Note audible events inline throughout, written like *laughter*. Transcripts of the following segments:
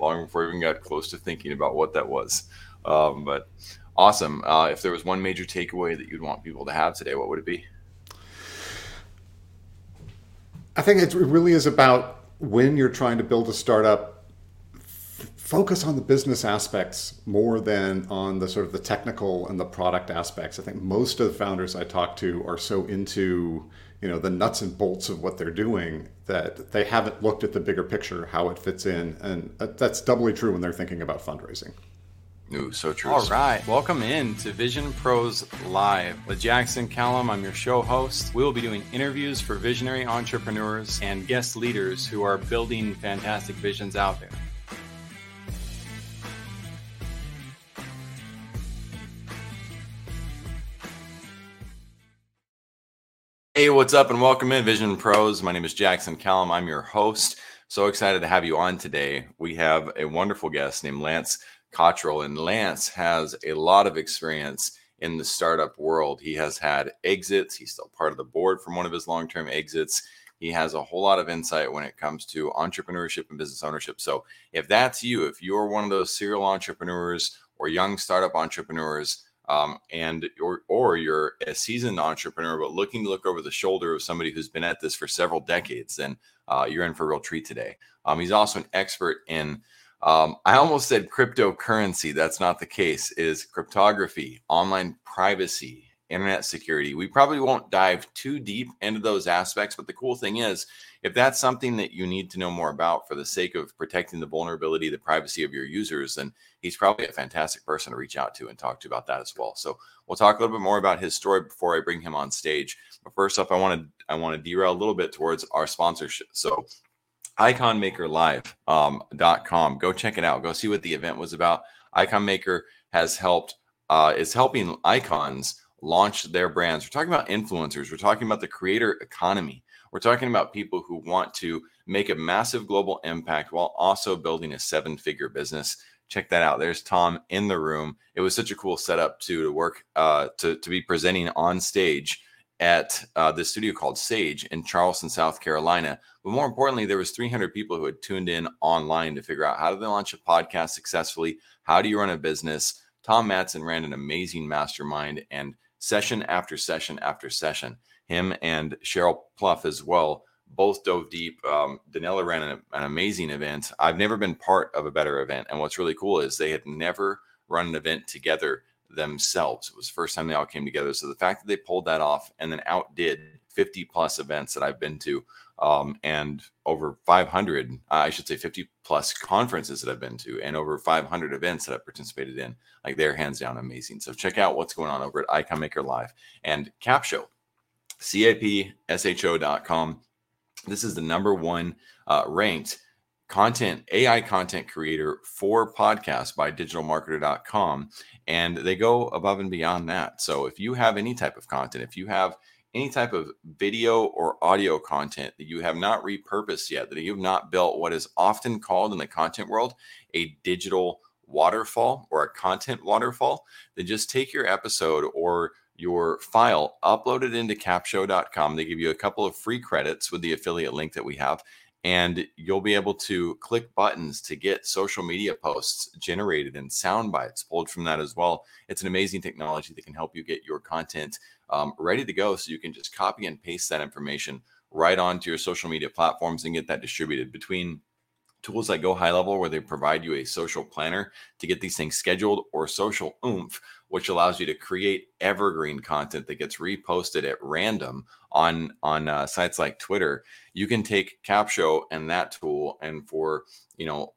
long before I even got close to thinking about what that was. Um, but awesome. Uh, if there was one major takeaway that you'd want people to have today, what would it be? I think it really is about when you're trying to build a startup, focus on the business aspects more than on the sort of the technical and the product aspects. I think most of the founders I talk to are so into you know the nuts and bolts of what they're doing that they haven't looked at the bigger picture, how it fits in, and that's doubly true when they're thinking about fundraising. Ooh, so true. All right. Welcome in to Vision Pros Live with Jackson Callum. I'm your show host. We will be doing interviews for visionary entrepreneurs and guest leaders who are building fantastic visions out there. Hey, what's up, and welcome in Vision Pros. My name is Jackson Callum. I'm your host. So excited to have you on today. We have a wonderful guest named Lance Cottrell. And Lance has a lot of experience in the startup world. He has had exits. He's still part of the board from one of his long term exits. He has a whole lot of insight when it comes to entrepreneurship and business ownership. So, if that's you, if you're one of those serial entrepreneurs or young startup entrepreneurs, um, and or or you're a seasoned entrepreneur but looking to look over the shoulder of somebody who's been at this for several decades, then uh, you're in for a real treat today. Um, he's also an expert in um, I almost said cryptocurrency. That's not the case. Is cryptography, online privacy, internet security. We probably won't dive too deep into those aspects, but the cool thing is, if that's something that you need to know more about for the sake of protecting the vulnerability, the privacy of your users, then he's probably a fantastic person to reach out to and talk to about that as well. So we'll talk a little bit more about his story before I bring him on stage. But first off, I want to I want to derail a little bit towards our sponsorship. So iconmakerlive.com. Um, Go check it out. Go see what the event was about. Icon Maker has helped, uh, is helping icons launch their brands. We're talking about influencers. We're talking about the creator economy. We're talking about people who want to make a massive global impact while also building a seven figure business. Check that out. There's Tom in the room. It was such a cool setup too to work uh, to to be presenting on stage at uh, this studio called Sage in Charleston, South Carolina. But more importantly, there was 300 people who had tuned in online to figure out how do they launch a podcast successfully? How do you run a business? Tom Matson ran an amazing mastermind and session after session after session. Him and Cheryl Pluff as well both dove deep. Um, Danella ran an, an amazing event. I've never been part of a better event. And what's really cool is they had never run an event together themselves. It was the first time they all came together. So the fact that they pulled that off and then outdid 50 plus events that I've been to um, and over 500, uh, I should say 50 plus conferences that I've been to and over 500 events that I've participated in, like they're hands down amazing. So check out what's going on over at Icon Maker Live and Cap Show, Capsho, C-A-P-S-H-O.com. This is the number one uh, ranked content AI content creator for podcasts by digitalmarketer.com and they go above and beyond that. So if you have any type of content, if you have any type of video or audio content that you have not repurposed yet, that you've not built what is often called in the content world a digital waterfall or a content waterfall, then just take your episode or your file, upload it into capsho.com. They give you a couple of free credits with the affiliate link that we have and you'll be able to click buttons to get social media posts generated and sound bites pulled from that as well. It's an amazing technology that can help you get your content um, ready to go so you can just copy and paste that information right onto your social media platforms and get that distributed between tools like Go High Level, where they provide you a social planner to get these things scheduled, or Social Oomph, which allows you to create evergreen content that gets reposted at random on on uh, sites like Twitter. You can take Capsho and that tool, and for you know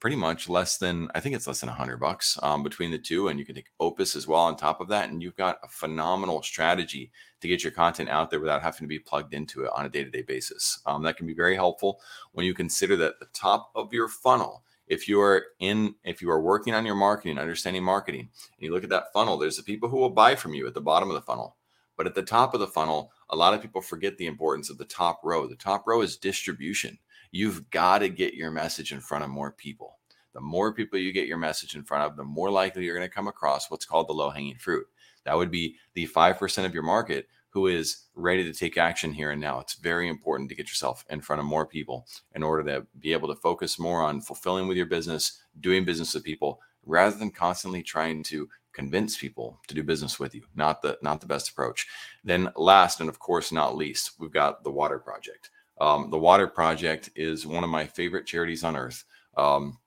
pretty much less than I think it's less than hundred bucks um, between the two, and you can take Opus as well on top of that, and you've got a phenomenal strategy to get your content out there without having to be plugged into it on a day to day basis. Um, that can be very helpful when you consider that the top of your funnel if you are in if you are working on your marketing understanding marketing and you look at that funnel there's the people who will buy from you at the bottom of the funnel. But at the top of the funnel a lot of people forget the importance of the top row. The top row is distribution. You've got to get your message in front of more people. The more people you get your message in front of the more likely you're going to come across what's called the low hanging fruit. That would be the 5% of your market who is ready to take action here and now. It's very important to get yourself in front of more people in order to be able to focus more on fulfilling with your business, doing business with people, rather than constantly trying to convince people to do business with you. Not the not the best approach. Then last and of course not least, we've got the Water Project. Um, the Water Project is one of my favorite charities on earth. Um,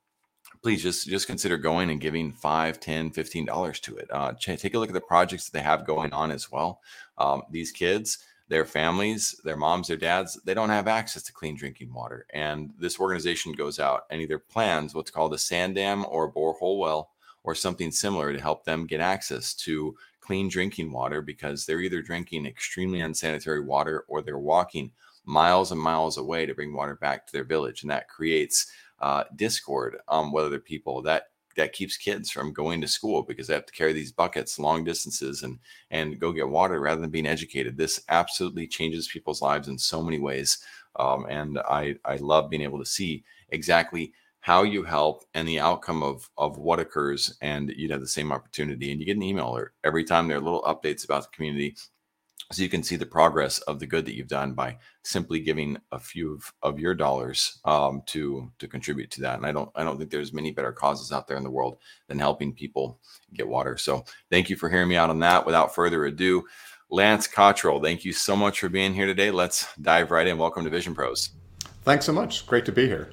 please just just consider going and giving 5 10 15 dollars to it uh, take a look at the projects that they have going on as well um, these kids their families their moms their dads they don't have access to clean drinking water. And this organization goes out and either plans what's called a sand dam or a borehole well or something similar to help them get access to clean drinking water because they're either drinking extremely unsanitary water or they're walking miles and miles away to bring water back to their village. And that creates uh, discord um, with other people that that keeps kids from going to school because they have to carry these buckets long distances and and go get water rather than being educated. This absolutely changes people's lives in so many ways um, and i i love being able to see exactly how you help and the outcome of of what occurs and you'd have the same opportunity. And you get an email alert every time there are little updates about the community so you can see the progress of the good that you've done by simply giving a few of, of your dollars um, to to contribute to that. And i don't i don't think there's many better causes out there in the world than helping people get water. So thank you for hearing me out on that. Without further ado lance cottrell thank you so much for being here today. Let's dive right in. Welcome to vision pros. Thanks so much. Great to be here.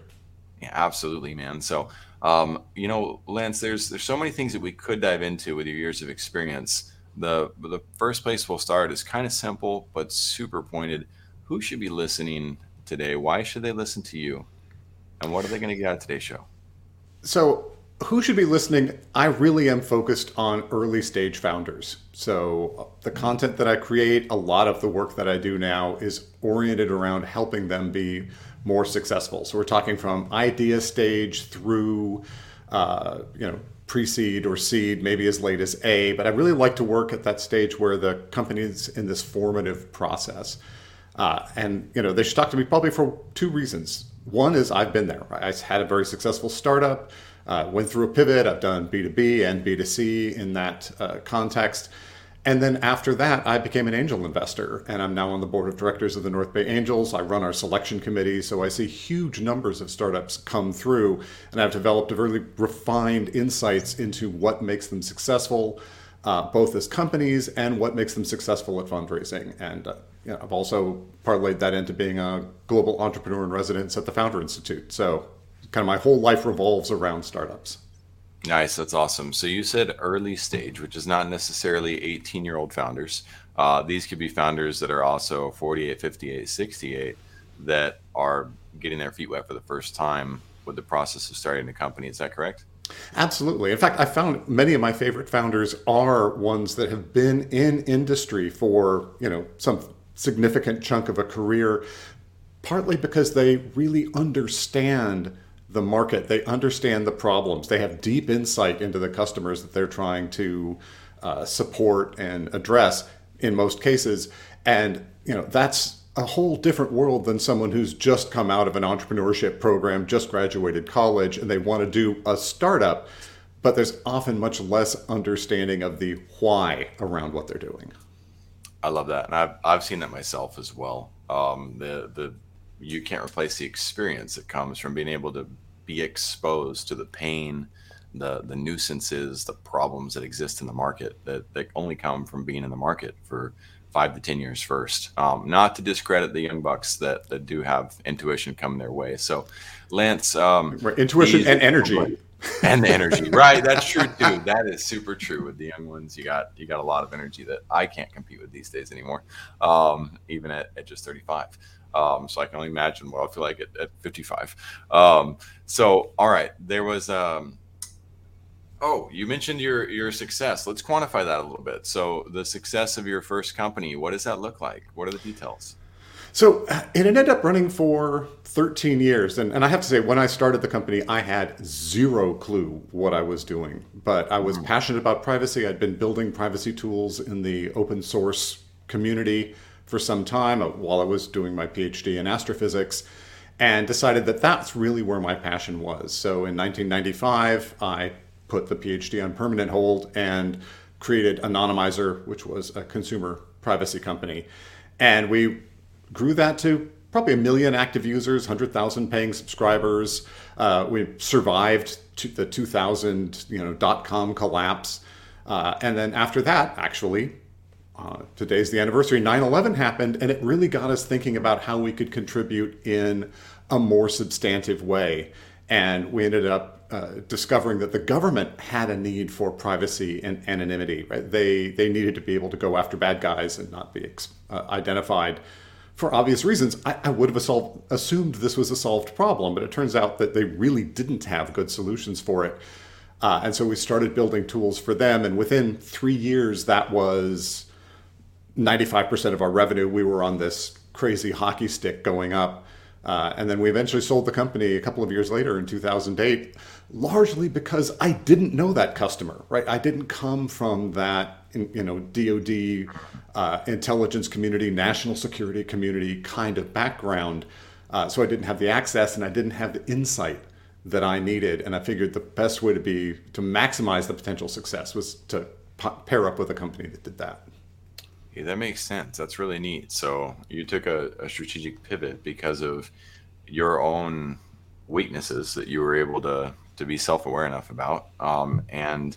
Yeah absolutely man. So um, you know lance there's there's so many things that we could dive into with your years of experience the the first place we'll start is kind of simple but super pointed. Who should be listening today? Why should they listen to you? And what are they going to get out of today's show? So, who should be listening? I really am focused on early stage founders. So, the content that I create, a lot of the work that I do now is oriented around helping them be more successful. So, we're talking from idea stage through, uh, you know, pre-seed or seed, maybe as late as A, but I really like to work at that stage where the company is in this formative process. Uh, and you know, they should talk to me probably for two reasons. One is I've been there. I had a very successful startup, uh, went through a pivot. I've done B2B and B2C in that uh, context. And then after that, I became an angel investor, and I'm now on the board of directors of the North Bay Angels. I run our selection committee, so I see huge numbers of startups come through, and I've developed a really refined insights into what makes them successful, uh, both as companies and what makes them successful at fundraising. And uh, you know, I've also parlayed that into being a global entrepreneur in residence at the Founder Institute. So, kind of my whole life revolves around startups. Nice. That's awesome. So you said early stage, which is not necessarily 18 year old founders. Uh, these could be founders that are also 48, 58, 68 that are getting their feet wet for the first time with the process of starting a company. Is that correct? Absolutely. In fact, I found many of my favorite founders are ones that have been in industry for, you know, some significant chunk of a career, partly because they really understand the market. They understand the problems. They have deep insight into the customers that they're trying to uh, support and address in most cases. And you know that's a whole different world than someone who's just come out of an entrepreneurship program, just graduated college, and they want to do a startup. But there's often much less understanding of the why around what they're doing. I love that, and I've I've seen that myself as well. Um, the the you can't replace the experience that comes from being able to be exposed to the pain, the the nuisances, the problems that exist in the market that, that only come from being in the market for five to ten years first. Um, not to discredit the young bucks that that do have intuition come their way. So, Lance, um, right. intuition and energy. *laughs* and the energy, right? That's true too. That is super true with the young ones. You got you got a lot of energy that I can't compete with these days anymore, um, even at, at just 35. Um, so I can only imagine what I feel like at, at 55. Um, so, all right, there was. Um, oh, you mentioned your your success. Let's quantify that a little bit. So, the success of your first company. What does that look like? What are the details? So it ended up running for 13 years. And, and I have to say, when I started the company, I had zero clue what I was doing. But I was mm. passionate about privacy. I'd been building privacy tools in the open source community for some time uh, while I was doing my PhD in astrophysics and decided that that's really where my passion was. So in 1995, I put the PhD on permanent hold and created Anonymizer, which was a consumer privacy company. And we grew that to probably a million active users, 100,000 paying subscribers. Uh, we survived the 2000 you know, dot com collapse. Uh, and then after that, actually, uh, today's the anniversary, 9 11 happened, and it really got us thinking about how we could contribute in a more substantive way. And we ended up uh, discovering that the government had a need for privacy and anonymity. Right? They they needed to be able to go after bad guys and not be uh, identified for obvious reasons. I, I would have assumed this was a solved problem, but it turns out that they really didn't have good solutions for it. Uh, and so we started building tools for them. And within three years, that was 95% of our revenue. We were on this crazy hockey stick going up. Uh, and then we eventually sold the company a couple of years later in 2008, largely because I didn't know that customer, right? I didn't come from that, you know, DoD uh, intelligence community, national security community kind of background. Uh, so I didn't have the access and I didn't have the insight that I needed. And I figured the best way to be to maximize the potential success was to pair up with a company that did that. That makes sense. That's really neat. So you took a, a strategic pivot because of your own weaknesses that you were able to to be self aware enough about, um, and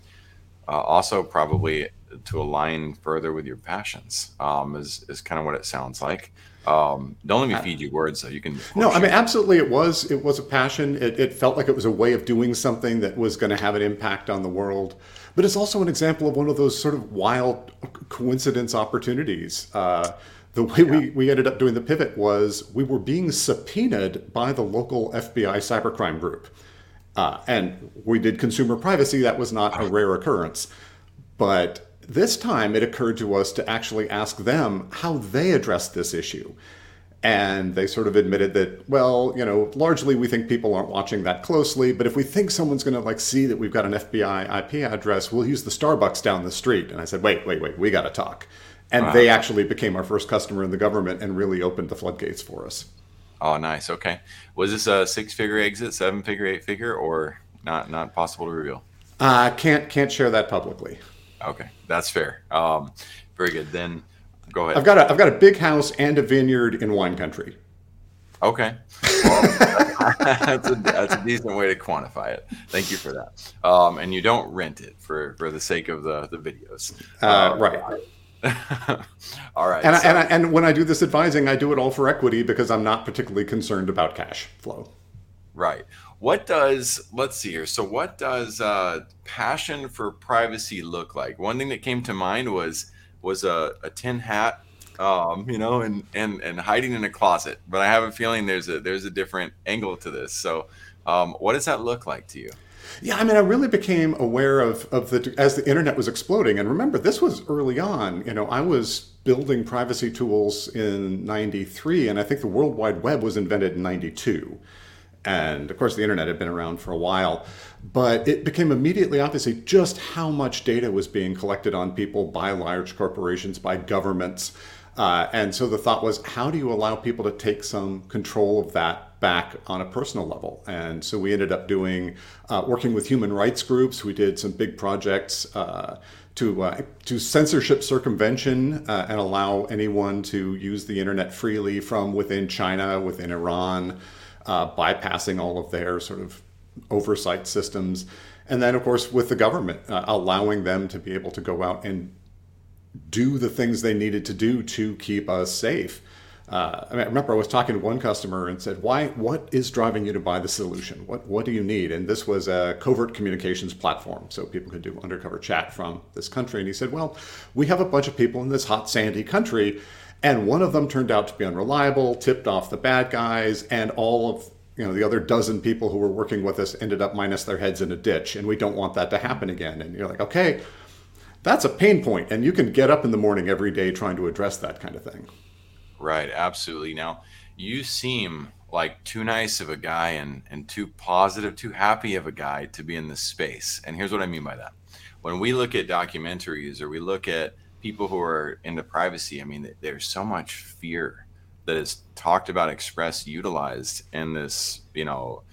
uh, also probably to align further with your passions. Um, is is kind of what it sounds like. Um, don't let me feed you words though. You can. No, I mean absolutely. It was it was a passion. It, it felt like it was a way of doing something that was going to have an impact on the world. But it's also an example of one of those sort of wild coincidence opportunities. Uh, the way yeah. we, we ended up doing the pivot was we were being subpoenaed by the local FBI cybercrime group. Uh, and we did consumer privacy. That was not a rare occurrence. But this time it occurred to us to actually ask them how they addressed this issue. And they sort of admitted that, well, you know, largely we think people aren't watching that closely, but if we think someone's going to like see that we've got an FBI IP address, we'll use the Starbucks down the street. And I said, wait, wait, wait, we got to talk. And wow. they actually became our first customer in the government and really opened the floodgates for us. Oh, nice. Okay. Was this a six-figure exit, seven-figure, eight-figure, or not? Not possible to reveal. I uh, can't can't share that publicly. Okay, that's fair. Um, very good. Then go ahead. I've got a I've got a big house and a vineyard in wine country. Okay, well, *laughs* that's a that's a decent way to quantify it. Thank you for that. Um, and you don't rent it for for the sake of the the videos. Uh, um, right. *laughs* all right. And, so. I, and, I, and when I do this advising, I do it all for equity because I'm not particularly concerned about cash flow. Right. What does let's see here. So, what does uh, passion for privacy look like? One thing that came to mind was was a, a tin hat, um, you know, and and and hiding in a closet. But I have a feeling there's a there's a different angle to this. So, um, what does that look like to you? Yeah, I mean, I really became aware of of the as the internet was exploding. And remember, this was early on. You know, I was building privacy tools in '93, and I think the World Wide Web was invented in '92. And of course, the internet had been around for a while, but it became immediately obvious just how much data was being collected on people by large corporations, by governments. Uh, and so the thought was, how do you allow people to take some control of that back on a personal level? And so we ended up doing, uh, working with human rights groups. We did some big projects uh, to uh, to censorship circumvention uh, and allow anyone to use the internet freely from within China, within Iran uh, bypassing all of their sort of oversight systems. And then, of course, with the government, uh, allowing them to be able to go out and do the things they needed to do to keep us safe. Uh, I, mean, I remember I was talking to one customer and said, "Why? What is driving you to buy the solution? What What do you need?" And this was a covert communications platform, so people could do undercover chat from this country. And he said, "Well, we have a bunch of people in this hot sandy country, and one of them turned out to be unreliable, tipped off the bad guys, and all of you know the other dozen people who were working with us ended up minus their heads in a ditch, and we don't want that to happen again. And you're like, okay, that's a pain point, and you can get up in the morning every day trying to address that kind of thing. Right, absolutely. Now, you seem like too nice of a guy and and too positive, too happy of a guy to be in this space. And here's what I mean by that. When we look at documentaries or we look at people who are into privacy, I mean, there's so much fear that is talked about, expressed, utilized in this, you know,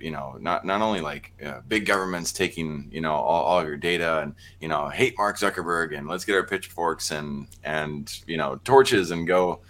you know not not only like uh, big governments taking you know all, all your data and you know hate Mark Zuckerberg and let's get our pitchforks and and you know torches and go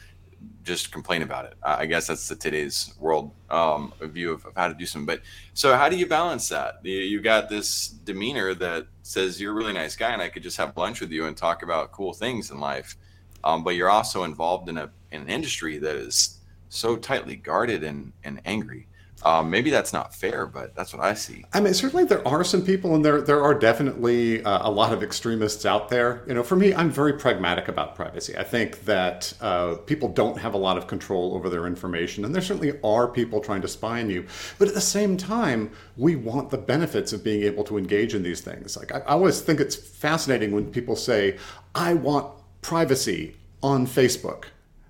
just complain about it. I guess that's the today's world um, view of, of, how to do something. But so how do you balance that? You, you got this demeanor that says you're a really nice guy and I could just have lunch with you and talk about cool things in life. Um, but you're also involved in a in an industry that is so tightly guarded and, and angry. Um, maybe that's not fair, but that's what I see. I mean, certainly there are some people, and there there are definitely uh, a lot of extremists out there. You know, for me, I'm very pragmatic about privacy. I think that uh, people don't have a lot of control over their information, and there certainly are people trying to spy on you. But at the same time, we want the benefits of being able to engage in these things. Like I, I always think it's fascinating when people say, "I want privacy on Facebook."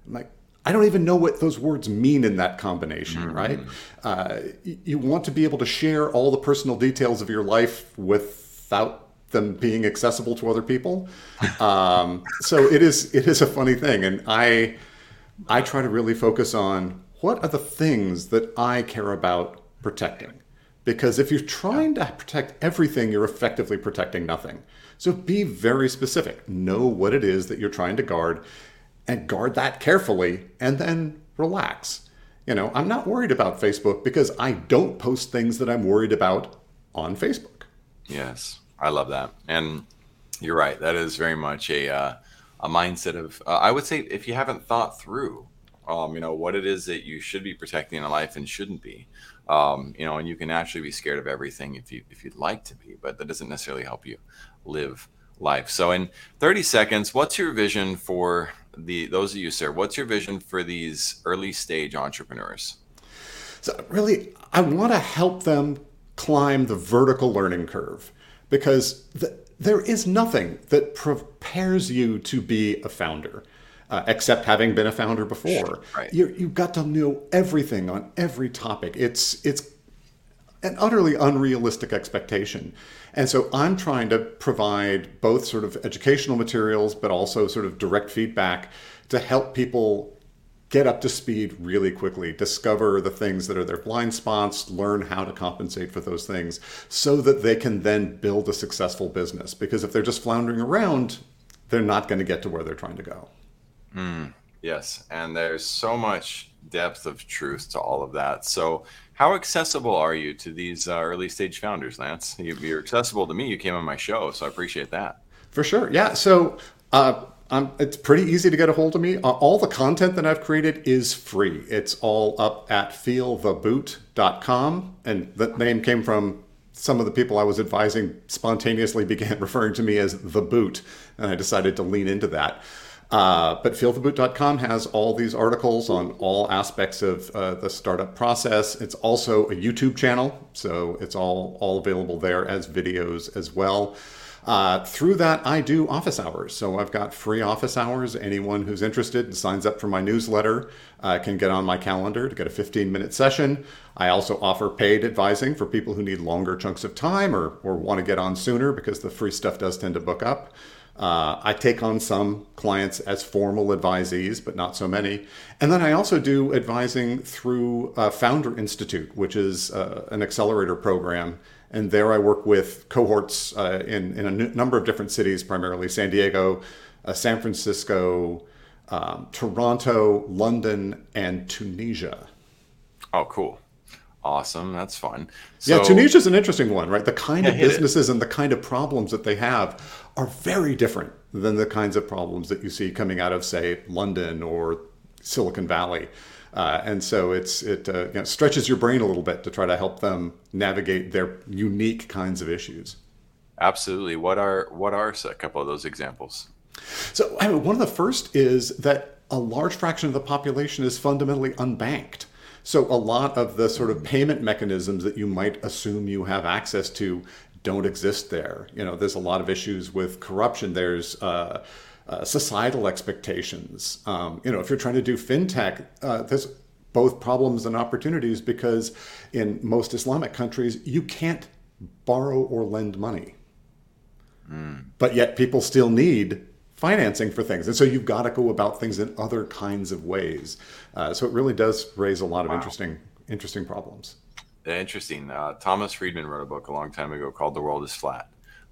I'm like, I don't even know what those words mean in that combination, mm-hmm. right? Uh, you want to be able to share all the personal details of your life without them being accessible to other people. *laughs* Um, so it is it is a funny thing, and I I try to really focus on what are the things that I care about protecting. Because if you're trying to protect everything, you're effectively protecting nothing. So be very specific. Know what it is that you're trying to guard and guard that carefully and then relax. You know, I'm not worried about Facebook because I don't post things that I'm worried about on Facebook. Yes, I love that. And you're right. That is very much a uh, a mindset of uh, I would say if you haven't thought through um, you know what it is that you should be protecting in life and shouldn't be um, you know and you can actually be scared of everything if you if you'd like to be but that doesn't necessarily help you live life so in 30 seconds what's your vision for the those of you, sir, what's your vision for these early stage entrepreneurs? So really, I want to help them climb the vertical learning curve because the, there is nothing that prepares you to be a founder. Uh, except having been a founder before, right. you have got to know everything on every topic. It's it's an utterly unrealistic expectation. And so I'm trying to provide both sort of educational materials, but also sort of direct feedback to help people get up to speed really quickly, discover the things that are their blind spots, learn how to compensate for those things so that they can then build a successful business. Because if they're just floundering around, they're not going to get to where they're trying to go. Mm, yes. And there's so much depth of truth to all of that. So, how accessible are you to these uh, early stage founders, Lance? You, are accessible to me. You came on my show, so I appreciate that. For sure. Yeah. So uh, it's pretty easy to get a hold of me. Uh, all the content that I've created is free. It's all up at feeltheboot.com. And the name came from some of the people I was advising spontaneously *laughs* began referring to me as the boot. And I decided to lean into that. Uh, but feeltheboot.com has all these articles on all aspects of uh, the startup process. It's also a YouTube channel, so it's all all available there as videos as well. Uh, through that, I do office hours. So I've got free office hours. Anyone who's interested and signs up for my newsletter uh, can get on my calendar to get a 15 minute session. I also offer paid advising for people who need longer chunks of time or, or want to get on sooner because the free stuff does tend to book up. Uh, I take on some clients as formal advisees, but not so many. And then I also do advising through uh, Founder Institute, which is uh, an accelerator program. And there I work with cohorts uh, in, in a n- number of different cities, primarily San Diego, uh, San Francisco, um, Toronto, London, and Tunisia. Oh, cool. Awesome. That's fun. So, yeah, Tunisia is an interesting one, right? The kind yeah, of businesses it. and the kind of problems that they have are very different than the kinds of problems that you see coming out of, say, London or Silicon Valley. Uh, and so it's it uh, you know, stretches your brain a little bit to try to help them navigate their unique kinds of issues. Absolutely. What are what are a couple of those examples? So I mean, one of the first is that a large fraction of the population is fundamentally unbanked. So a lot of the sort of payment mechanisms that you might assume you have access to don't exist there. You know, there's a lot of issues with corruption. There's uh, uh, societal expectations. Um, you know, if you're trying to do fintech, uh, there's both problems and opportunities because in most Islamic countries, you can't borrow or lend money. Mm. But yet people still need financing for things. And so you've got to go about things in other kinds of ways. Uh, so it really does raise a lot of wow. interesting, interesting problems. Interesting. Uh, Thomas Friedman wrote a book a long time ago called "The World Is Flat,"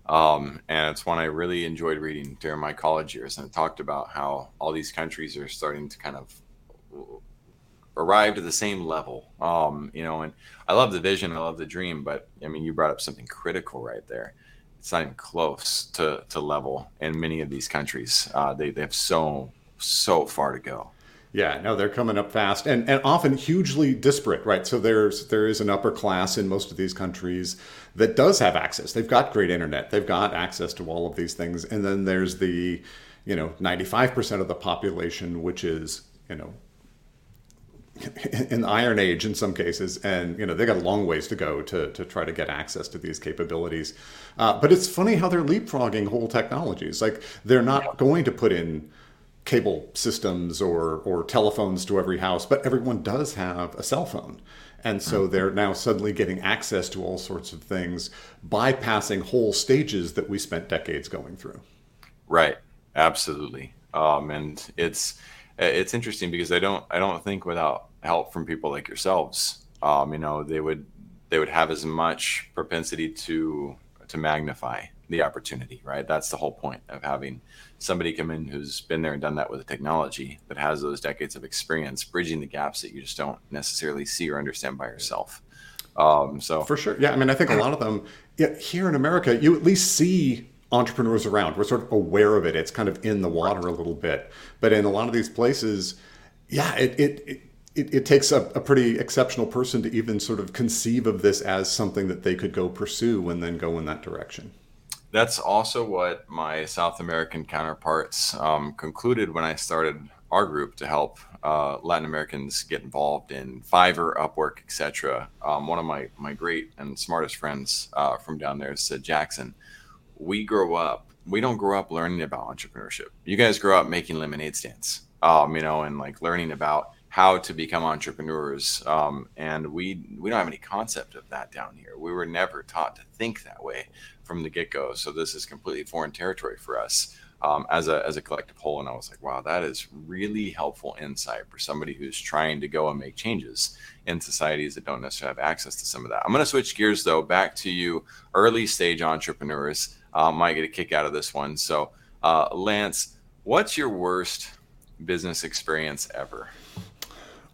um, and it's one I really enjoyed reading during my college years. And it talked about how all these countries are starting to kind of arrive to the same level. Um, you know, and I love the vision, I love the dream, but I mean, you brought up something critical right there. It's not even close to to level in many of these countries. Uh, they they have so so far to go. Yeah, no, they're coming up fast and, and often hugely disparate, right? So there's there is an upper class in most of these countries that does have access. They've got great internet. They've got access to all of these things. And then there's the, you know, 95% of the population, which is, you know, in the Iron Age in some cases, and you know they got a long ways to go to to try to get access to these capabilities. Uh, but it's funny how they're leapfrogging whole technologies. Like they're not going to put in cable systems or or telephones to every house, but everyone does have a cell phone. And so mm-hmm. they're now suddenly getting access to all sorts of things, bypassing whole stages that we spent decades going through. Right. Absolutely. Um, and it's it's interesting because I don't I don't think without help from people like yourselves, um, you know, they would they would have as much propensity to to magnify the opportunity, right? That's the whole point of having somebody come in who's been there and done that with the technology that has those decades of experience, bridging the gaps that you just don't necessarily see or understand by yourself. Um, so for sure, yeah. I mean, I think a lot of them yeah, here in America, you at least see entrepreneurs around. We're sort of aware of it. It's kind of in the water a little bit, but in a lot of these places, yeah, it, it, it it, it, takes a, a, pretty exceptional person to even sort of conceive of this as something that they could go pursue and then go in that direction that's also what my South American counterparts um, concluded when I started our group to help uh, Latin Americans get involved in Fiverr, Upwork, etc. Um, one of my my great and smartest friends uh, from down there said, Jackson, we grow up. We don't grow up learning about entrepreneurship. You guys grow up making lemonade stands, um, you know, and like learning about how to become entrepreneurs. Um, and we we don't have any concept of that down here. We were never taught to think that way from the get go. So this is completely foreign territory for us um, as a as a collective whole. And I was like, wow, that is really helpful insight for somebody who's trying to go and make changes in societies that don't necessarily have access to some of that. I'm going to switch gears though back to you, early stage entrepreneurs. Uh, might get a kick out of this one. So, uh, Lance, what's your worst business experience ever?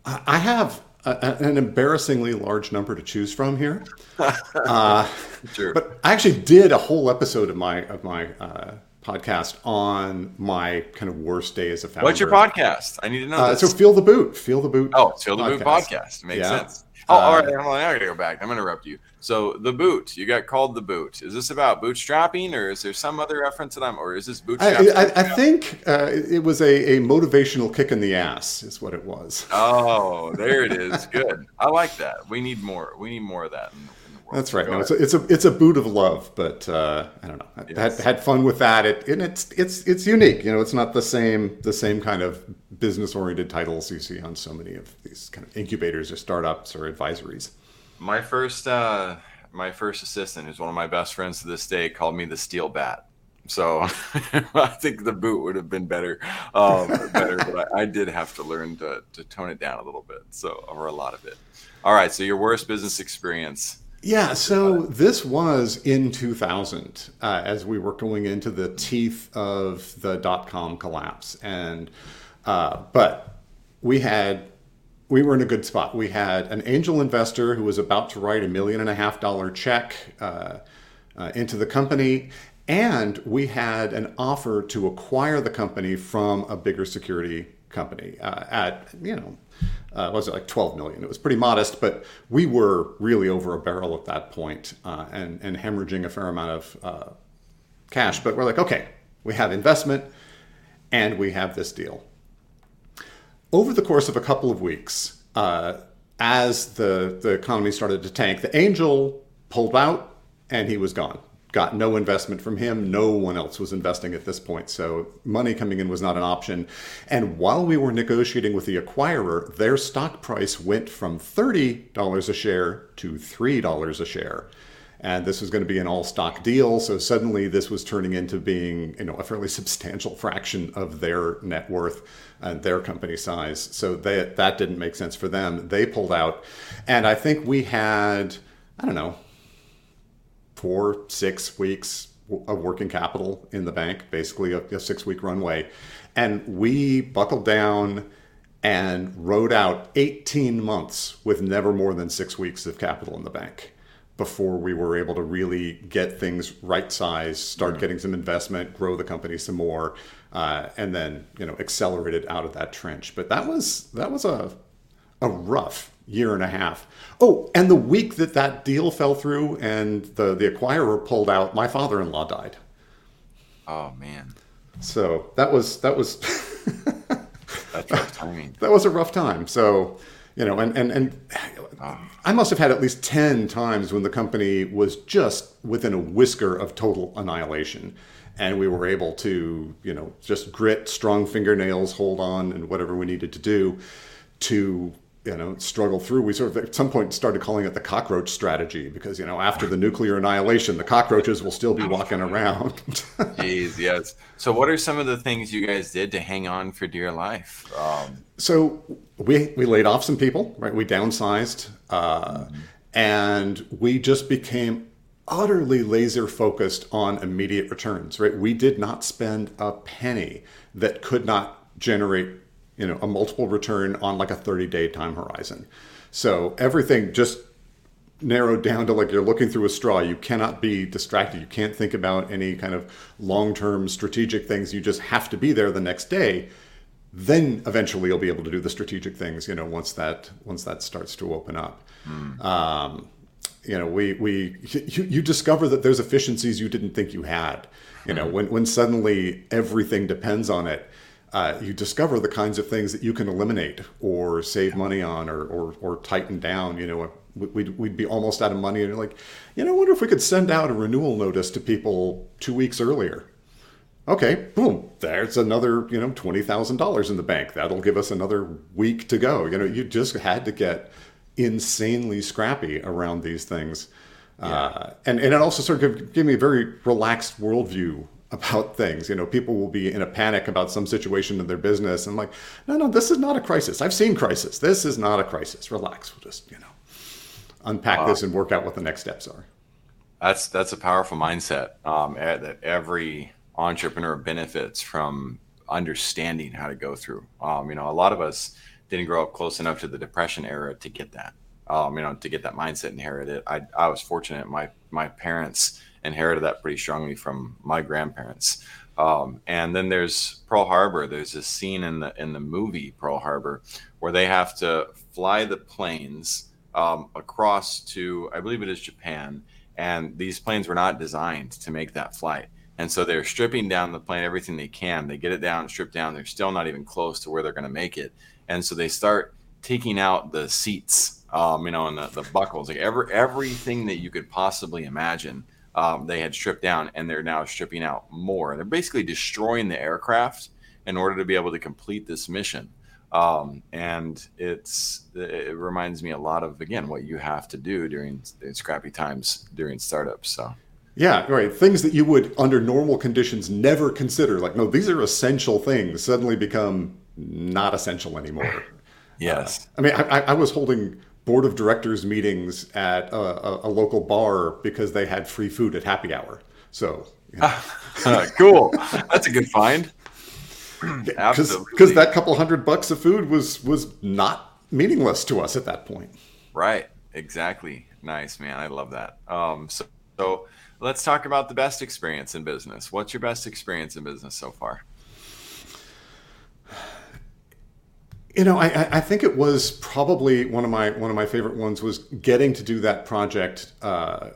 I have a, an embarrassingly large number to choose from here. *laughs* Uh, sure. But I actually did a whole episode of my of my uh, podcast on my kind of worst day as a founder. What's your podcast? I need to know. Uh, so feel the boot. Feel the boot. Oh, feel the boot podcast makes yeah. sense. Oh, all right. I'm going to go back. I'm going to interrupt you. So the boot, you got called the boot. Is this about bootstrapping, or is there some other reference that I'm, or is this bootstrapping? I, I, I think uh, it was a, a motivational kick in the ass, is what it was. Oh, there it is. *laughs* Good. I like that. We need more. We need more of that. In, That's right. No, it's a, it's a it's a boot of love, but uh, I don't know. I yes. had, had fun with that. It and it's it's it's unique. You know, it's not the same the same kind of business oriented titles you see on so many of these kind of incubators or startups or advisories. My first uh, my first assistant, who's one of my best friends to this day, called me the steel bat. So *laughs* I think the boot would have been better, um, better. but I, I, did have to learn to, to tone it down a little bit, so or a lot of it. All right. So your worst business experience yeah, so this was in 2000 uh, as we were going into the teeth of the dot com collapse. And, uh, but we had, we were in a good spot. We had an angel investor who was about to write a million and a half dollar check uh, uh into the company. And we had an offer to acquire the company from a bigger security company uh, at, you know, uh, was it like 12 million? It was pretty modest, but we were really over a barrel at that point, uh, and, and hemorrhaging a fair amount of uh, cash. But we're like, okay, we have investment and we have this deal. Over the course of a couple of weeks, uh, as the, the economy started to tank, the angel pulled out and he was gone got no investment from him. No one else was investing at this point. So money coming in was not an option. And while we were negotiating with the acquirer, their stock price went from $30 a share to $3 a share. And this was going to be an all stock deal. So suddenly this was turning into being, you know, a fairly *laughs* substantial fraction of their net worth and their company size. So they, that didn't make sense for them. They pulled out. And I think we had, I don't know, four, six weeks of working capital in the bank, basically a, a six week runway. And we buckled down and rode out 18 months with never more than six weeks of capital in the bank before we were able to really get things right size, start getting some investment, grow the company some more, uh, and then you know accelerate it out of that trench. But that was that was a a rough year and a half. Oh, and the week that that deal fell through and the the acquirer pulled out, my father-in-law died. Oh man. So that was that was *laughs* that's rough timing. That was a rough time. So you know, and and and *sighs* I must have had at least ten times when the company was just within a whisker of total annihilation, and we were able to, you know, just grit, strong fingernails, hold on, and whatever we needed to do to you know struggle through we sort of at some point started calling it the cockroach strategy because you know after the nuclear annihilation the cockroaches will still be walking around. *laughs* Jeez yes. So what are some of the things you guys did to hang on for dear life? Um, so we we laid off some people right? We downsized uh, mm-hmm. and we just became utterly laser focused on immediate returns right? We did not spend a penny that could not generate you know a multiple return on like a 30 day time horizon. So everything just narrowed down to like you're looking through a straw. You cannot be distracted. You can't think about any kind of long-term strategic things. You just have to be there the next day. Then eventually you'll be able to do the strategic things you know once that once that starts to open up. Mm. um, you know we we you, you discover that there's efficiencies you didn't think you had. You know mm. when when suddenly everything depends on it uh, you discover the kinds of things that you can eliminate or save money on or, or, or tighten down. You know, we'd, we'd be almost out of money. And you're like, you know, I wonder if we could send out a renewal notice to people two weeks earlier. Okay, boom, there's another, you know, $20,000 in the bank. That'll give us another week to go. You know, you just had to get insanely scrappy around these things. Yeah. Uh, and, and it also sort of gave me a very relaxed worldview about things. You know, people will be in a panic about some situation in their business. And like, no, no, this is not a crisis. I've seen crisis. This is not a crisis. Relax. We'll just, you know, unpack wow. this and work out what the next steps are. That's that's a powerful mindset. Um, that every entrepreneur benefits from understanding how to go through. Um, you know, a lot of us didn't grow up close enough to the depression era to get that. Um, you know, to get that mindset inherited. I I was fortunate. My my parents inherited that pretty strongly from my grandparents. Um, and then there's Pearl Harbor. There's this scene in the in the movie Pearl Harbor where they have to fly the planes um, across to I believe it is Japan, and these planes were not designed to make that flight. And so they're stripping down the plane everything they can. They get it down, stripped down. They're still not even close to where they're going to make it. And so they start taking out the seats, um, you know, and the, the buckles, like every everything that you could possibly imagine um, they had stripped down, and they're now stripping out more. They're basically destroying the aircraft in order to be able to complete this mission. Um, and it's it reminds me a lot of again what you have to do during scrappy times during startups. So. Yeah, right. Things that you would, under normal conditions, never consider. Like, no, these are essential things. Suddenly become not essential anymore. *laughs* yes. Uh, I mean, I, I was holding board of directors meetings at a, a, a local bar because they had free food at happy hour. So, you know. *laughs* cool. That's a good find. Because that couple hundred bucks of food was was not meaningless to us at that point. Right. Exactly. Nice, man. I love that. Um, so, so let's talk about the best experience in business. What's your best experience in business so far? You know, I, I think it was probably one of my one of my favorite ones was getting to do that project. Uh,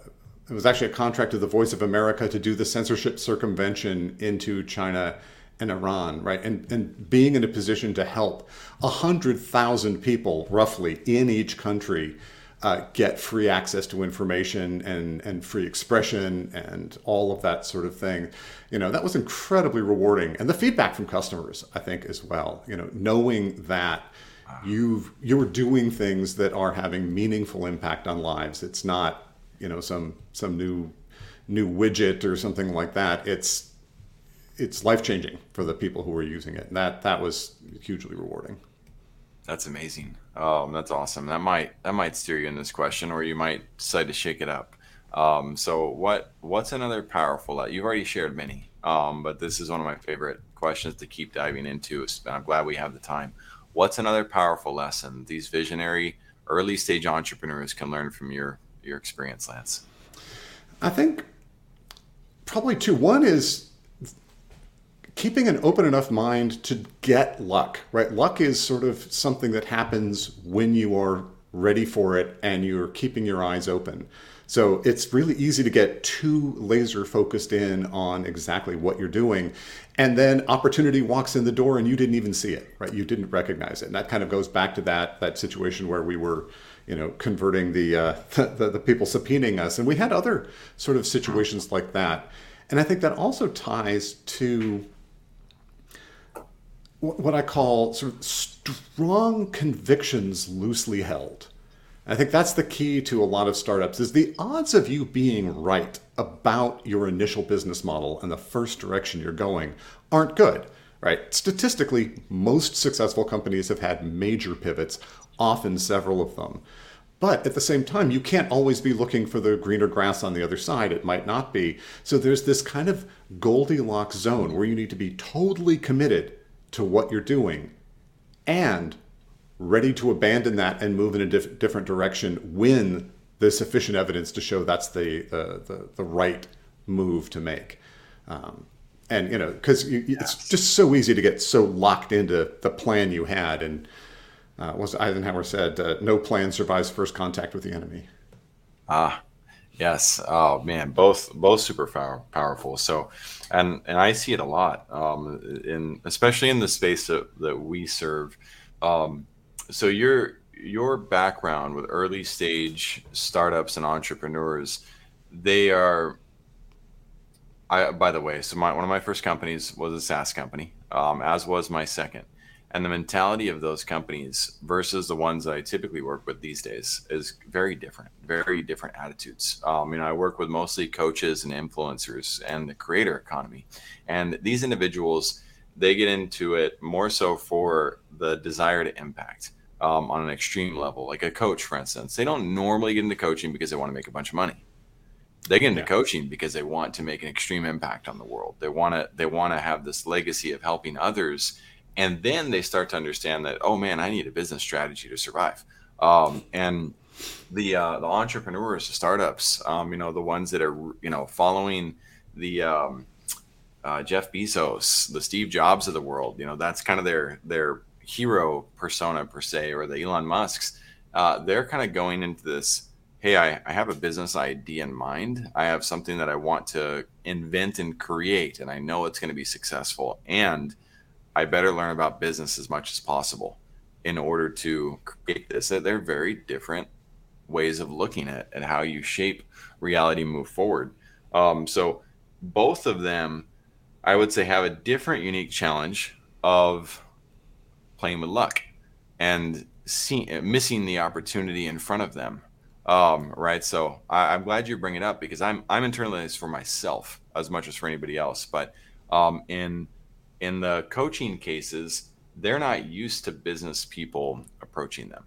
it was actually a contract to the Voice of America to do the censorship circumvention into China and Iran, right? And and being in a position to help a hundred thousand people roughly in each country uh, get free access to information and and free expression and all of that sort of thing. You know, that was incredibly rewarding, and the feedback from customers, I think, as well. You know, knowing that you you're doing things that are having meaningful impact on lives. It's not you know some some new new widget or something like that. It's it's life changing for the people who are using it. And that that was hugely rewarding. That's amazing. Um, that's awesome. That might that might steer you in this question, or you might decide to shake it up. Um, so what what's another powerful? that You've already shared many, um, but this is one of my favorite questions to keep diving into. And I'm glad we have the time. What's another powerful lesson these visionary early stage entrepreneurs can learn from your your experience, Lance? I think probably two. One is keeping an open enough mind to get luck, right? Luck is sort of something that happens when you are ready for it and you're keeping your eyes open. So it's really easy to get too laser focused in on exactly what you're doing. And then opportunity walks in the door and you didn't even see it, right? You didn't recognize it. And that kind of goes back to that, that situation where we were, you know, converting the, uh, *laughs* the, the people subpoenaing us. And we had other sort of situations like that. And I think that also ties to what I call sort of strong convictions loosely held. I think that's the key to a lot of startups is the odds of you being right about your initial business model and the first direction you're going aren't good, right? Statistically, most successful companies have had major pivots, often several of them. But at the same time, you can't always be looking for the greener grass on the other side. It might not be. So there's this kind of Goldilocks zone where you need to be totally committed to what you're doing and ready to abandon that and move in a diff- different direction when there's sufficient evidence to show that's the the, the, the right move to make. Um, and you know, because yes. it's just so easy to get so locked into the plan you had. And uh, was Eisenhower said, uh, "No plan survives first contact with the enemy." Ah, yes. Oh man, both both super power, powerful. So, and and I see it a lot, um, in especially in the space that, that we serve. Um, so your your background with early stage startups and entrepreneurs, they are. I by the way, so my one of my first companies was a SaaS company, um, as was my second, and the mentality of those companies versus the ones that I typically work with these days is very different. Very different attitudes. Um, you know, I work with mostly coaches and influencers and the creator economy, and these individuals they get into it more so for the desire to impact um, on an extreme level, like a coach, for instance. They don't normally get into coaching because they want to make a bunch of money. They get into yeah. coaching because they want to make an extreme impact on the world. They want to they want to have this legacy of helping others, and then they start to understand that oh man, I need a business strategy to survive. Um, and the uh, the entrepreneurs, the startups, um, you know, the ones that are you know following the um, uh, Jeff Bezos, the Steve Jobs of the world, you know, that's kind of their their hero persona per se, or the Elon Musk's, uh, they're kind of going into this. Hey, I, I have a business idea in mind. I have something that I want to invent and create, and I know it's going to be successful. And I better learn about business as much as possible in order to create this. They're very different ways of looking at, at how you shape reality move forward. Um, so both of them, I would say, have a different unique challenge of playing with luck and see, missing the opportunity in front of them. Um, right. So I, am glad you bring it up because I'm I'm internalized for myself as much as for anybody else. But um, in in the coaching cases, they're not used to business people approaching them.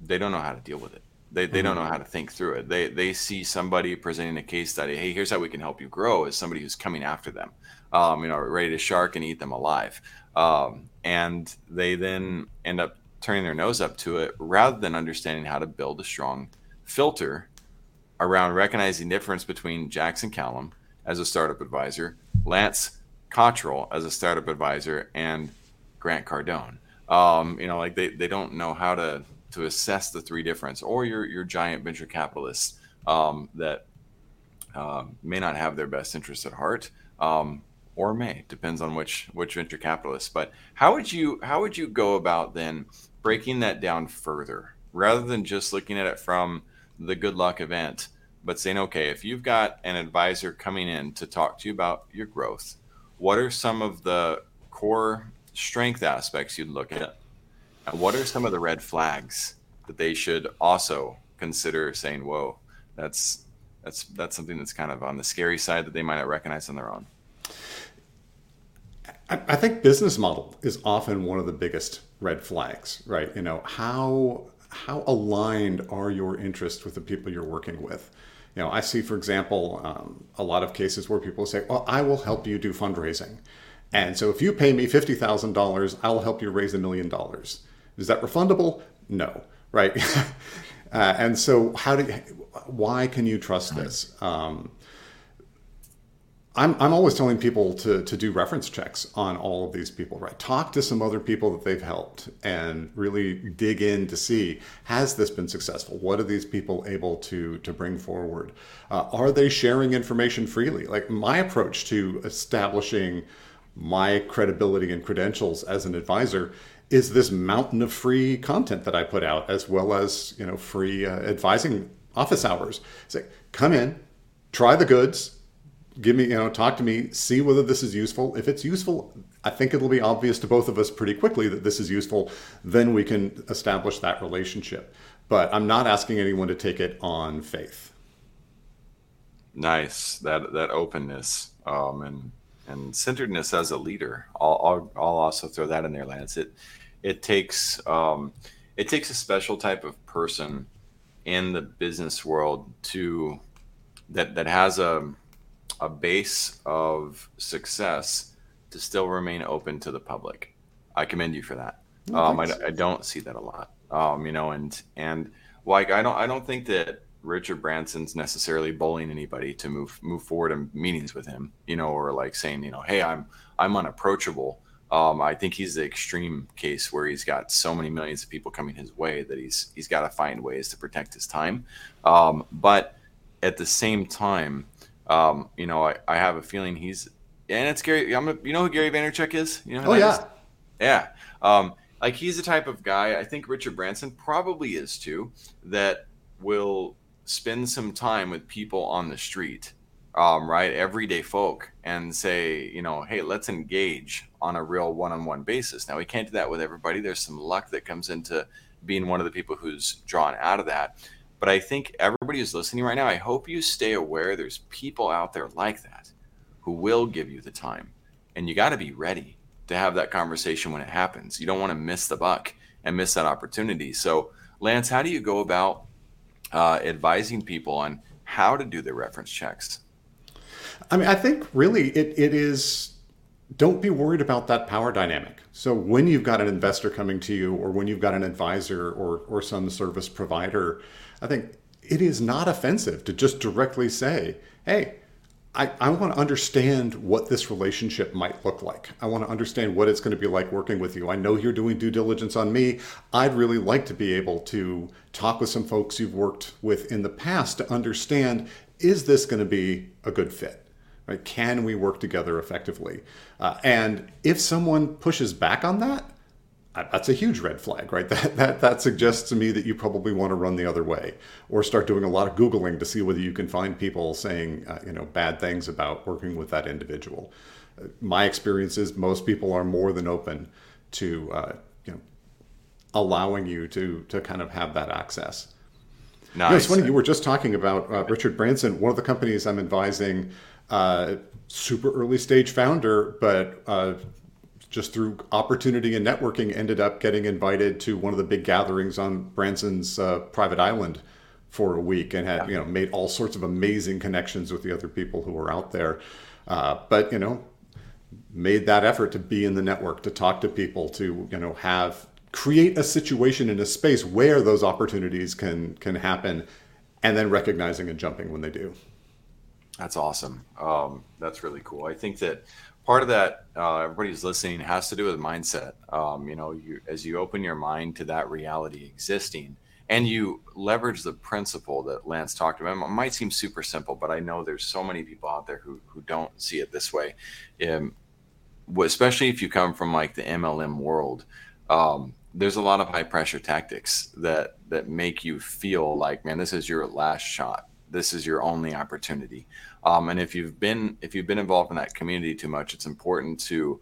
They don't know how to deal with it. They, they don't know mm-hmm. how to think through it. They they see somebody presenting a case study. Hey, here's how we can help you grow. As somebody who's coming after them, um, you know, ready to shark and eat them alive. Um, and they then end up turning their nose up to it rather than understanding how to build a strong filter around recognizing difference between Jackson Callum as a startup advisor, Lance Cottrell as a startup advisor, and Grant Cardone. Um, you know, like they, they don't know how to to assess the three difference, or your your giant venture capitalists um, that uh, may not have their best interests at heart, um, or may depends on which which venture capitalist. But how would you how would you go about then breaking that down further rather than just looking at it from the good luck event, but saying, okay, if you've got an advisor coming in to talk to you about your growth, what are some of the core strength aspects you'd look at? And what are some of the red flags that they should also consider saying, whoa, That's that's that's something that's kind of on the scary side that they might not recognize on their own. I think business model is often one of the biggest red flags, right? You know, how how aligned are your interests with the people you're working with? You know, I see, for example, um, a lot of cases where people say, "Well, I will help you do fundraising," and so if you pay me fifty thousand dollars, I'll help you raise a million dollars. Is that refundable? No, right? *laughs* uh, and so, how do? You, why can you trust this? Um, I'm, I'm always telling people to, to do reference checks on all of these people, right? Talk to some other people that they've helped and really dig in to see has this been successful? What are these people able to, to bring forward? Uh, are they sharing information freely? Like my approach to establishing my credibility and credentials as an advisor is this mountain of free content that I put out, as well as you know free uh, advising office hours. It's like come in, try the goods give me, you know, talk to me, see whether this is useful. If it's useful, I think it'll be obvious to both of us pretty quickly that this is useful. Then we can establish that relationship. But I'm not asking anyone to take it on faith. Nice that that openness um, and and centeredness as a leader. I'll, I'll, I'll also throw that in there, Lance. It it takes um, it takes a special type of person in the business world to that that has a a base of success to still remain open to the public. I commend you for that. Um, I, I, don't see that a lot. Um, you know, and and like I don't I don't think that Richard Branson's necessarily bullying anybody to move move forward in meetings with him. You know, or like saying you know, hey, I'm I'm unapproachable. Um, I think he's the extreme case where he's got so many millions of people coming his way that he's he's got to find ways to protect his time. Um, but at the same time, um, you know, I, I have a feeling he's and it's Gary. I'm a, you know who Gary Vaynerchuk is? You know? oh yeah, is? yeah. Um, like he's the type of guy. I think Richard Branson probably is too. That will spend some time with people on the street, um, right, everyday folk, and say, you know, hey, let's engage on a real one-on-one basis. Now we can't do that with everybody. There's some luck that comes into being one of the people who's drawn out of that. But I think everybody who's listening right now, I hope you stay aware there's people out there like that who will give you the time. And you got to be ready to have that conversation when it happens. You don't want to miss the buck and miss that opportunity. So, Lance, how do you go about uh, advising people on how to do their reference checks? I mean, I think really it, it is don't be worried about that power dynamic. So when you've got an investor coming to you or when you've got an advisor or, or some service provider, I think it is not offensive to just directly say, hey, I, I want to understand what this relationship might look like. I want to understand what it's going to be like working with you. I know you're doing due diligence on me. I'd really like to be able to talk with some folks you've worked with in the past to understand is this going to be a good fit? Right? Can we work together effectively? Uh, and if someone pushes back on that, that's a huge red flag, right? *laughs* That, that that suggests to me that you probably want to run the other way, or start doing a lot of googling to see whether you can find people saying, uh, you know, bad things about working with that individual. Uh, my experience is most people are more than open to, uh, you know, allowing you to to kind of have that access. Nice. You know, it's funny you were just talking about uh, Richard Branson. One of the companies I'm advising, uh, super early stage founder, but uh, just through opportunity and networking, ended up getting invited to one of the big gatherings on Branson's uh, private island for a week and had you know made all sorts of amazing connections with the other people who were out there. Uh, but you know, made that effort to be in the network, to talk to people, to you know have create a situation in a space where those opportunities can can happen, and then recognizing and jumping when they do. That's awesome. Um, that's really cool. I think that part of that uh, everybody who's listening has to do with mindset. Um, you know you as you open your mind to that reality existing and you leverage the principle that lance talked about it might seem super simple but i know there's so many people out there who, who don't see it this way. Um, especially if you come from like the mlm world um, there's a lot of high pressure tactics that that make you feel like man this is your last shot this is your only opportunity um, and if you've been if you've been involved in that community too much, it's important to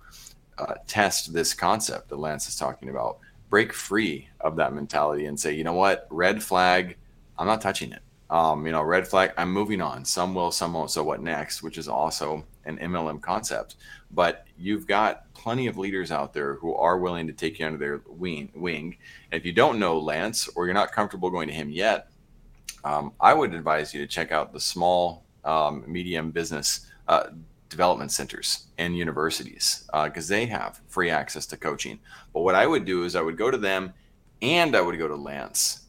uh, test this concept that Lance is talking about. Break free of that mentality and say, you know what, red flag, I'm not touching it. Um, you know, red flag, I'm moving on. Some will, some won't. So what next? Which is also an MLM concept. But you've got plenty of leaders out there who are willing to take you under their wing. wing. If you don't know Lance or you're not comfortable going to him yet, um, I would advise you to check out the small, um, medium business uh, development centers and universities because uh, they have free access to coaching. But what I would do is I would go to them and I would go to Lance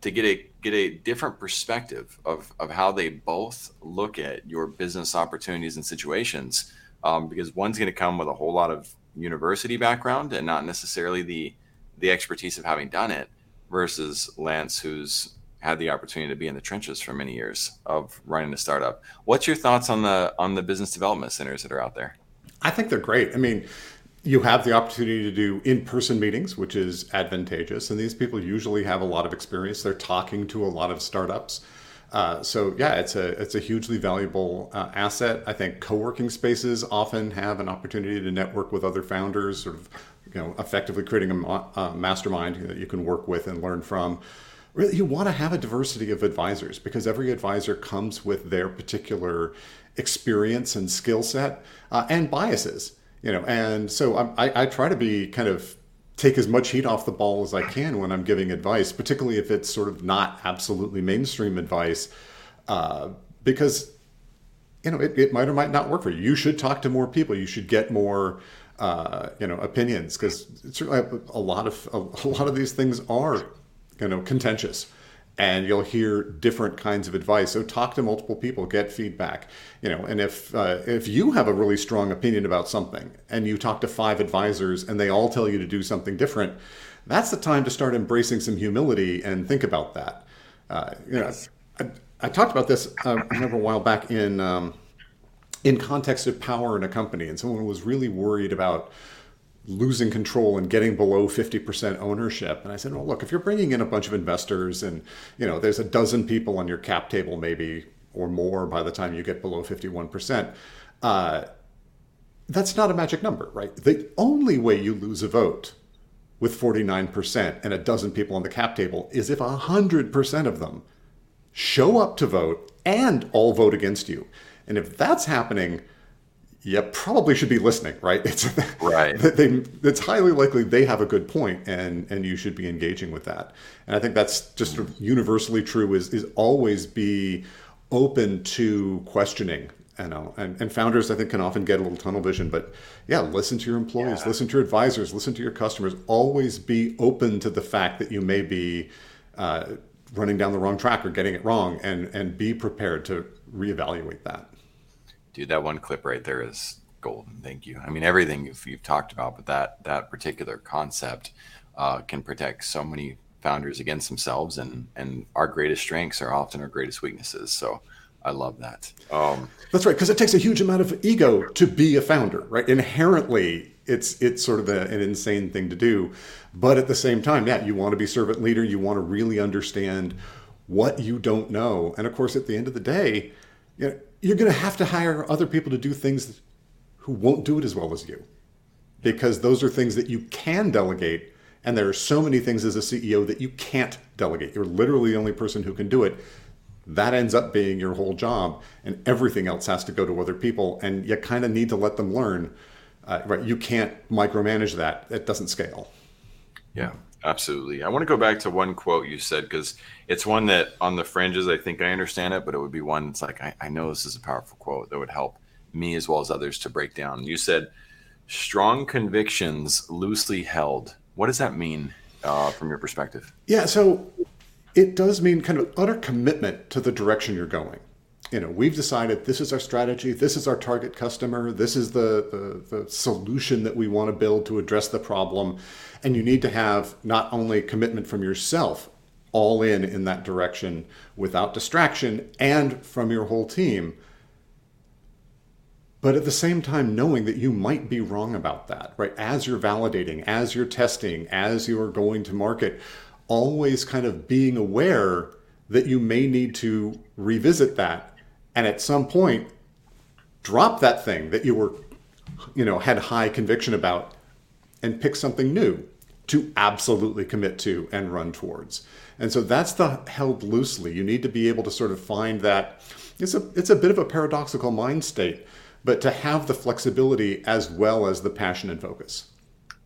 to get a get a different perspective of, of how they both look at your business opportunities and situations um, because one's going to come with a whole lot of university background and not necessarily the the expertise of having done it versus Lance who's had the opportunity to be in the trenches for many years of running a startup. What's your thoughts on the on the business development centers that are out there? I think they're great. I mean, you have the opportunity to do in-person meetings, which is advantageous, and these people usually have a lot of experience. They're talking to a lot of startups. Uh, so yeah, it's a it's a hugely valuable uh, asset. I think co-working spaces often have an opportunity to network with other founders, sort of you know effectively creating a, a mastermind that you can work with and learn from really you want to have a diversity of advisors because every advisor comes with their particular experience and skill set uh, and biases you know and so I, I try to be kind of take as much heat off the ball as i can when i'm giving advice particularly if it's sort of not absolutely mainstream advice uh, because you know it, it might or might not work for you. You should talk to more people. You should get more uh, you know opinions because certainly a lot of a, a lot of these things are you know contentious. And you'll hear different kinds of advice. So talk to multiple people get feedback. You know and if uh, if you have a really strong opinion about something and you talk to five advisors and they all tell you to do something different that's the time to start embracing some humility and think about that. Uh, you know I, I, talked about this uh, i remember a while back in um, in context of power in a company and someone was really worried about losing control and getting below 50% ownership. And I said, well, look, if you're bringing in a bunch of investors and, you know, there's a dozen people on your cap table maybe or more by the time you get below 51%, uh, that's not a magic number, right? The only way you lose a vote with 49% and a dozen people on the cap table is if 100% of them show up to vote and all vote against you. And if that's happening, you probably should be listening, right? *laughs* It's right. *laughs* They, it's highly likely they have a good point, and and you should be engaging with that. And I think that's just sort of universally true. Is is always be open to questioning. You know, and, and founders I think can often get a little tunnel vision, but yeah, listen to your employees, yeah. listen to your advisors, listen to your customers. Always be open to the fact that you may be uh, running down the wrong track or getting it wrong, and and be prepared to reevaluate that dude, that one clip right there is golden. Thank you. I mean, everything you've, you've talked about, but that that particular concept uh, can protect so many founders against themselves, and and our greatest strengths are often our greatest weaknesses. So. I love that. Um, That's right, because it takes a huge amount of ego to be a founder, right? Inherently, it's it's sort of a, an insane thing to do, but at the same time, yeah, you want to be servant leader. You want to really understand what you don't know, and of course, at the end of the day, you know, you're going to have to hire other people to do things who won't do it as well as you. Because those are things that you can delegate and there are so many things as a ceo that you can't delegate. You're literally the only person who can do it. That ends up being your whole job and everything else has to go to other people and you kind of need to let them learn. Uh, right you can't micromanage that. It doesn't scale. Yeah Absolutely. I want to go back to one quote you said because it's one that on the fringes, I think I understand it, but it would be one that's like, I, I know this is a powerful quote that would help me as well as others to break down. You said, strong convictions loosely held. What does that mean uh, from your perspective? Yeah. So it does mean kind of utter commitment to the direction you're going you know we've decided this is our strategy this is our target customer this is the, the, the solution that we want to build to address the problem. And you need to have not only commitment from yourself all in in that direction without distraction and from your whole team but at the same time knowing that you might be wrong about that right? As you're validating as you're testing as you're going to market always kind of being aware that you may need to revisit that and at some point drop that thing that you were you know had high conviction about and pick something new to absolutely commit to and run towards And so that's the held loosely. You need to be able to sort of find that it's a it's a bit of a paradoxical mind state, but to have the flexibility as well as the passion and focus.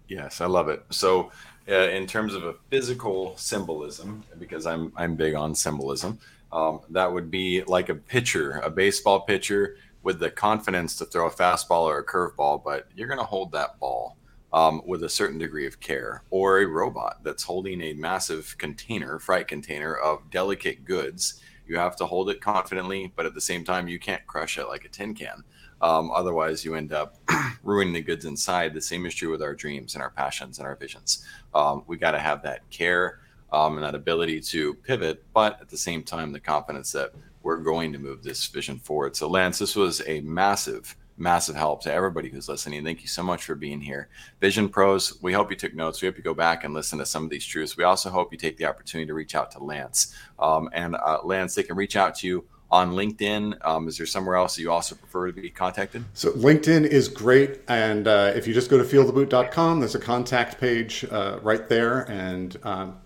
Yes, I love it. So, uh, in terms of a physical symbolism, because I'm I'm big on symbolism, um, that would be like a pitcher, a baseball pitcher with the confidence to throw a fastball or a curveball, but you're going to hold that ball um, with a certain degree of care, or a robot that's holding a massive container, freight container of delicate goods. You have to hold it confidently, but at the same time, you can't crush it like a tin can. Um, otherwise, you end up *clears throat* ruining the goods inside. The same is true with our dreams and our passions and our visions. Um, we got to have that care um, and that ability to pivot, but at the same time, the confidence that we're going to move this vision forward. So, Lance, this was a massive massive help to everybody who's listening. Thank you so much for being here. Vision Pros, we hope you took notes. We hope you go back and listen to some of these truths. We also hope you take the opportunity to reach out to Lance. Um, and uh, Lance, they can reach out to you on LinkedIn. Um, is there somewhere else that you also prefer to be contacted? So LinkedIn is great. And uh, if you just go to feeltheboot.com, there's a contact page uh, right there. And um,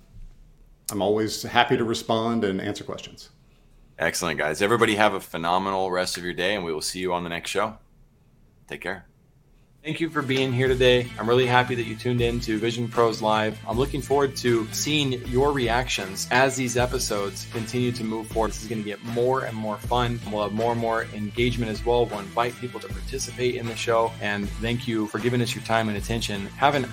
I'm always happy to respond and answer questions. Excellent, guys. Everybody have a phenomenal rest of your day, and we will see you on the next show. Take care. Thank you for being here today. I'm really happy that you tuned in to Vision Pros Live. I'm looking forward to seeing your reactions as these episodes continue to move forward. This is going to get more and more fun. We'll have more and more engagement as well. We'll invite people to participate in the show. And thank you for giving us your time and attention. Have an